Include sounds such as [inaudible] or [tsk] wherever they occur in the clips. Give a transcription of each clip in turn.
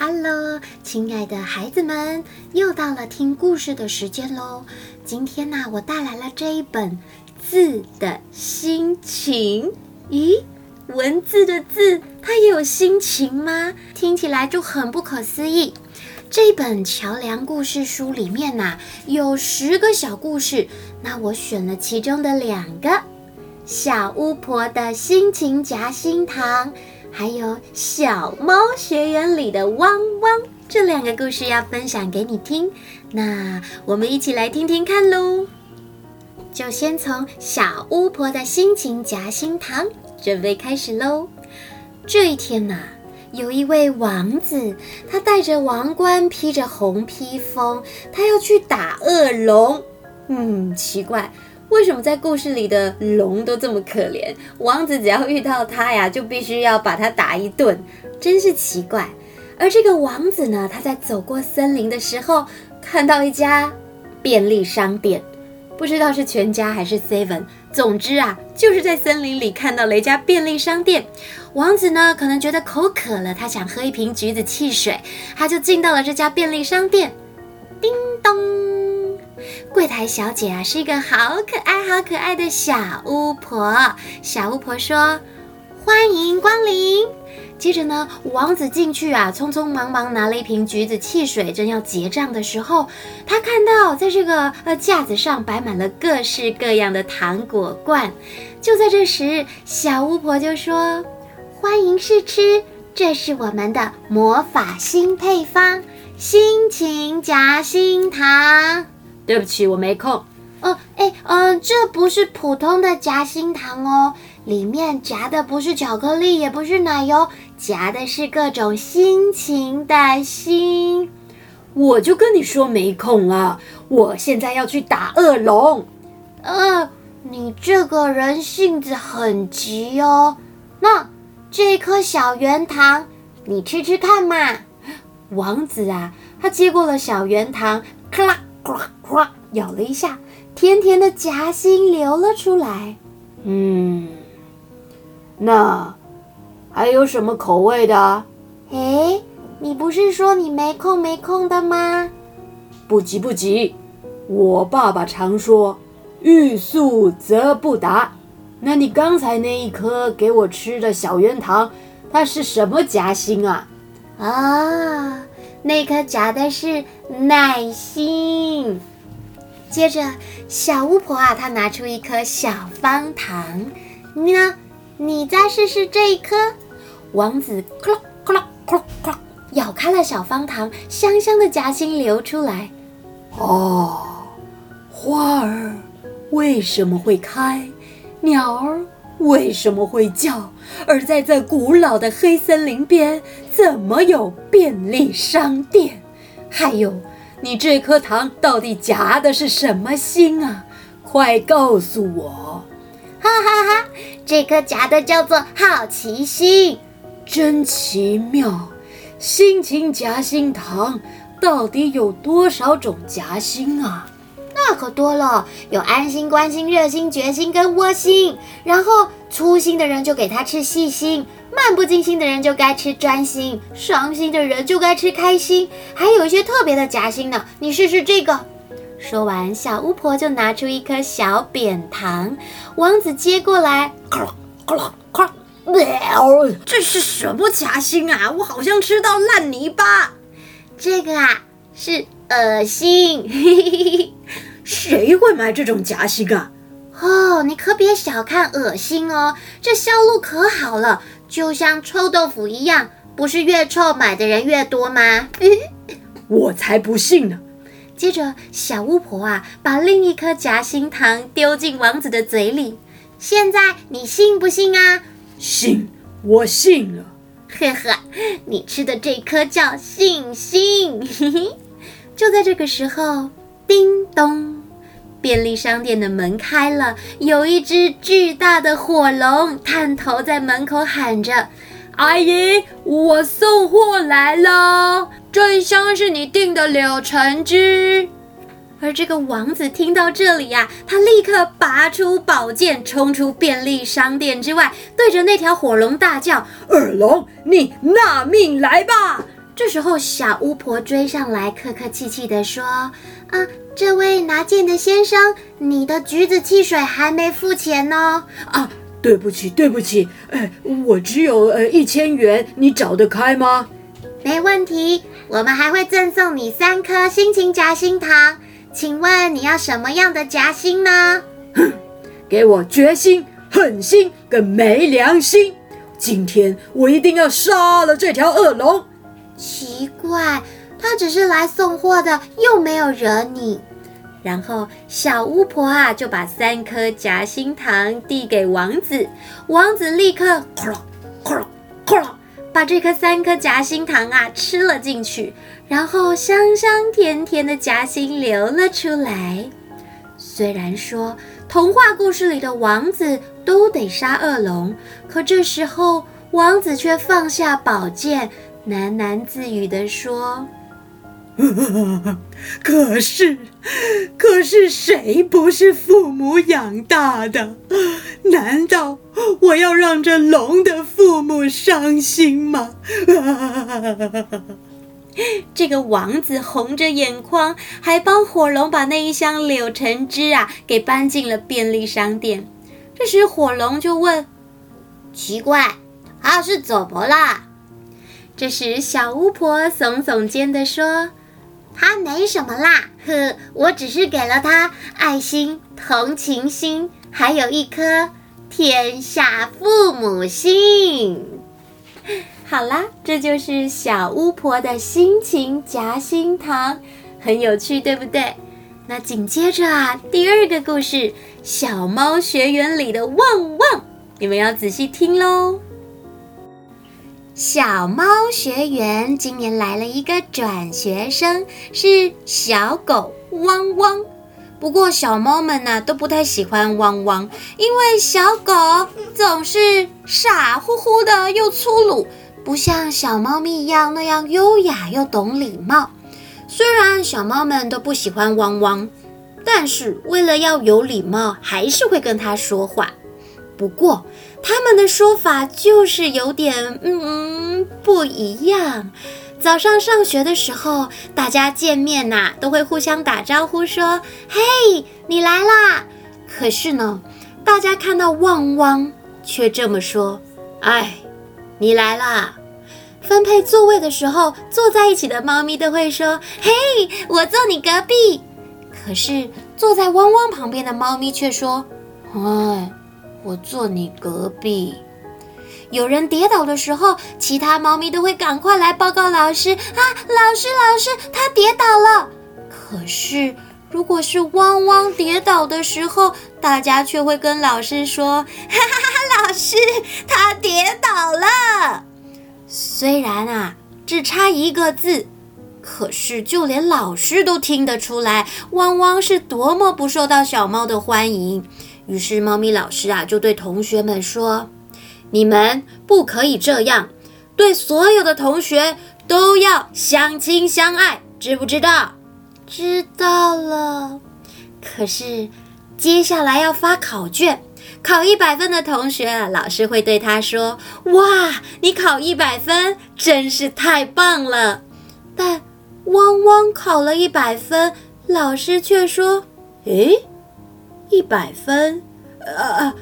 Hello，亲爱的孩子们，又到了听故事的时间喽。今天呢，我带来了这一本《字的心情》。咦，文字的字，它也有心情吗？听起来就很不可思议。这本桥梁故事书里面呐、有十个小故事，那我选了其中的两个：小巫婆的心情夹心糖。还有《小猫学园里的汪汪》这两个故事要分享给你听，那我们一起来听听看喽。就先从小巫婆的心情夹心糖准备开始喽。这一天呐，有一位王子，他戴着王冠，披着红披风，他要去打恶龙。嗯，奇怪。为什么在故事里的龙都这么可怜？王子只要遇到他呀，就必须要把他打一顿，真是奇怪。而这个王子呢，他在走过森林的时候，看到一家便利商店，不知道是全家还是 Seven，总之啊，就是在森林里看到了一家便利商店。王子呢，可能觉得口渴了，他想喝一瓶橘子汽水，他就进到了这家便利商店。叮咚。柜台小姐啊，是一个好可爱、好可爱的小巫婆。小巫婆说：“欢迎光临。”接着呢，王子进去啊，匆匆忙忙拿了一瓶橘子汽水，正要结账的时候，他看到在这个呃架子上摆满了各式各样的糖果罐。就在这时，小巫婆就说：“欢迎试吃，这是我们的魔法新配方——心情夹心糖。”对不起，我没空。哦，哎，嗯，这不是普通的夹心糖哦，里面夹的不是巧克力，也不是奶油，夹的是各种心情的心。我就跟你说没空了，我现在要去打恶龙。呃，你这个人性子很急哦。那这颗小圆糖，你吃吃看嘛。王子啊，他接过了小圆糖，咔啦。呱，咬了一下，甜甜的夹心流了出来。嗯，那还有什么口味的？哎，你不是说你没空没空的吗？不急不急，我爸爸常说“欲速则不达”。那你刚才那一颗给我吃的小圆糖，它是什么夹心啊？啊。那颗夹的是耐心。接着，小巫婆啊，她拿出一颗小方糖，你呢？你再试试这一颗。王子咯咯咯咯咯咬开了小方糖，香香的夹心流出来。哦，花儿为什么会开？鸟儿为什么会叫？而在这古老的黑森林边，怎么有便利商店？还有，你这颗糖到底夹的是什么心啊？快告诉我！哈哈哈哈，这颗夹的叫做好奇心，真奇妙！心情夹心糖到底有多少种夹心啊？那可多了，有安心、关心、热心、决心跟窝心。然后粗心的人就给他吃细心，漫不经心的人就该吃专心，伤心的人就该吃开心。还有一些特别的夹心呢，你试试这个。说完，小巫婆就拿出一颗小扁糖，王子接过来，咔啦咔啦咔，这是什么夹心啊？我好像吃到烂泥巴。这个啊，是恶心。[laughs] 谁会买这种夹心啊？哦，你可别小看恶心哦，这销路可好了，就像臭豆腐一样，不是越臭买的人越多吗？[laughs] 我才不信呢！接着，小巫婆啊，把另一颗夹心糖丢进王子的嘴里。现在你信不信啊？信，我信了。呵呵，你吃的这颗叫信心。嘿嘿，就在这个时候，叮咚。便利商店的门开了，有一只巨大的火龙探头在门口喊着：“阿姨，我送货来了，这一箱是你订的柳橙汁。”而这个王子听到这里呀、他立刻拔出宝剑，冲出便利商店之外，对着那条火龙大叫：“恶龙，你纳命来吧！”这时候，小巫婆追上来，客客气气地说：“啊，这位拿剑的先生，你的橘子汽水还没付钱呢。”啊，对不起，对不起，哎，我只有呃一千元，你找得开吗？没问题，我们还会赠送你三颗心情夹心糖。请问你要什么样的夹心呢？哼，给我决心、狠心跟没良心！今天我一定要杀了这条恶龙。奇怪，他只是来送货的，又没有惹你。然后小巫婆啊，就把三颗夹心糖递给王子，王子立刻哐啷哐啷哐啷，把这颗三颗夹心糖啊吃了进去，然后香香甜甜的夹心流了出来。虽然说童话故事里的王子都得杀恶龙，可这时候王子却放下宝剑。喃喃自语地说：“ [laughs] 可是，可是谁不是父母养大的？难道我要让这龙的父母伤心吗？” [laughs] 这个王子红着眼眶，还帮火龙把那一箱柳橙汁啊给搬进了便利商店。这时火龙就问：“奇怪，他是怎么啦？”这时，小巫婆耸耸肩地说：“他没什么啦，呵，我只是给了他爱心、同情心，还有一颗天下父母心。[laughs] ”好啦，这就是小巫婆的心情夹心糖，很有趣，对不对？那紧接着啊，第二个故事《小猫学园里的旺旺》，你们要仔细听喽。小猫学园今年来了一个转学生，是小狗汪汪。不过小猫们呢都不太喜欢汪汪，因为小狗总是傻乎乎的又粗鲁，不像小猫咪一样那样优雅又懂礼貌。虽然小猫们都不喜欢汪汪，但是为了要有礼貌，还是会跟它说话。不过，他们的说法就是有点嗯不一样。早上上学的时候，大家见面呐，都会互相打招呼说：“嘿，你来啦！”可是呢，大家看到汪汪，却这么说：“哎，你来啦！”分配座位的时候，坐在一起的猫咪都会说：“嘿，我坐你隔壁。”可是坐在汪汪旁边的猫咪却说：“哎。”我坐你隔壁。有人跌倒的时候，其他猫咪都会赶快来报告老师啊！老师，老师，他跌倒了。可是，如果是汪汪跌倒的时候，大家却会跟老师说：“哈哈哈，老师，他跌倒了。”虽然啊，只差一个字，可是就连老师都听得出来，汪汪是多么不受到小猫的欢迎。于是，猫咪老师啊，就对同学们说：“你们不可以这样，对所有的同学都要相亲相爱，知不知道？”“知道了。”可是，接下来要发考卷，考一百分的同学，老师会对他说：“哇，你考一百分，真是太棒了。”但汪汪考了一百分，老师却说：“诶。”一百分，呃，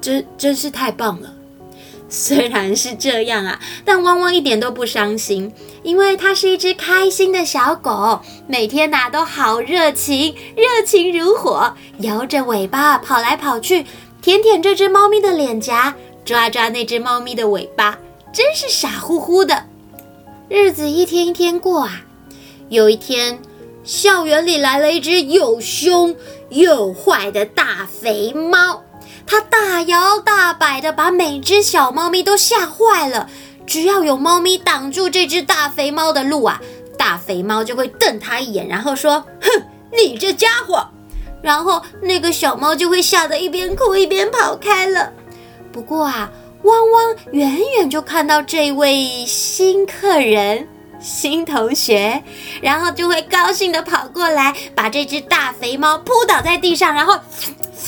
真真是太棒了。[laughs] 虽然是这样啊，但汪汪一点都不伤心，因为它是一只开心的小狗，每天呐都好热情，热情如火，摇着尾巴跑来跑去，舔舔这只猫咪的脸颊，抓抓那只猫咪的尾巴，真是傻乎乎的。日子一天一天过啊，有一天，校园里来了一只又凶又坏的大肥猫，它大摇大摆地把每只小猫咪都吓坏了。只要有猫咪挡住这只大肥猫的路啊，大肥猫就会瞪它一眼，然后说：“哼，你这家伙！”然后那个小猫就会吓得一边哭一边跑开了。不过啊，汪汪远远就看到这位新客人。新同学，然后就会高兴地跑过来，把这只大肥猫扑倒在地上，然后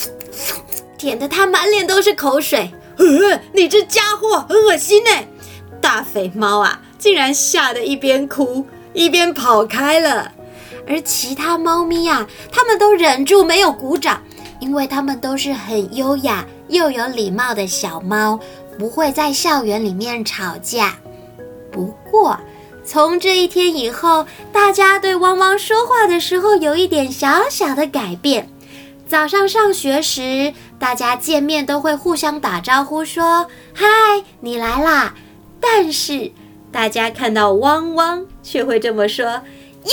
[tsk] 舔得它满脸都是口水。呃，你这家伙很恶心呢！大肥猫啊，竟然吓得一边哭一边跑开了。而其他猫咪呀，它们都忍住没有鼓掌，因为它们都是很优雅又有礼貌的小猫，不会在校园里面吵架。不过，从这一天以后，大家对汪汪说话的时候有一点小小的改变。早上上学时，大家见面都会互相打招呼，说：“嗨，你来啦！”但是，大家看到汪汪，却会这么说：“耶，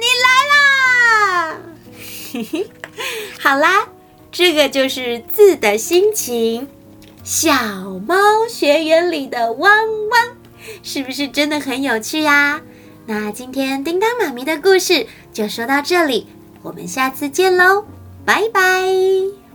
你来啦！”嘿嘿，好啦，这个就是字的心情。小猫学园里的汪汪。是不是真的很有趣呀？那今天叮当妈咪的故事就说到这里，我们下次见喽，拜拜。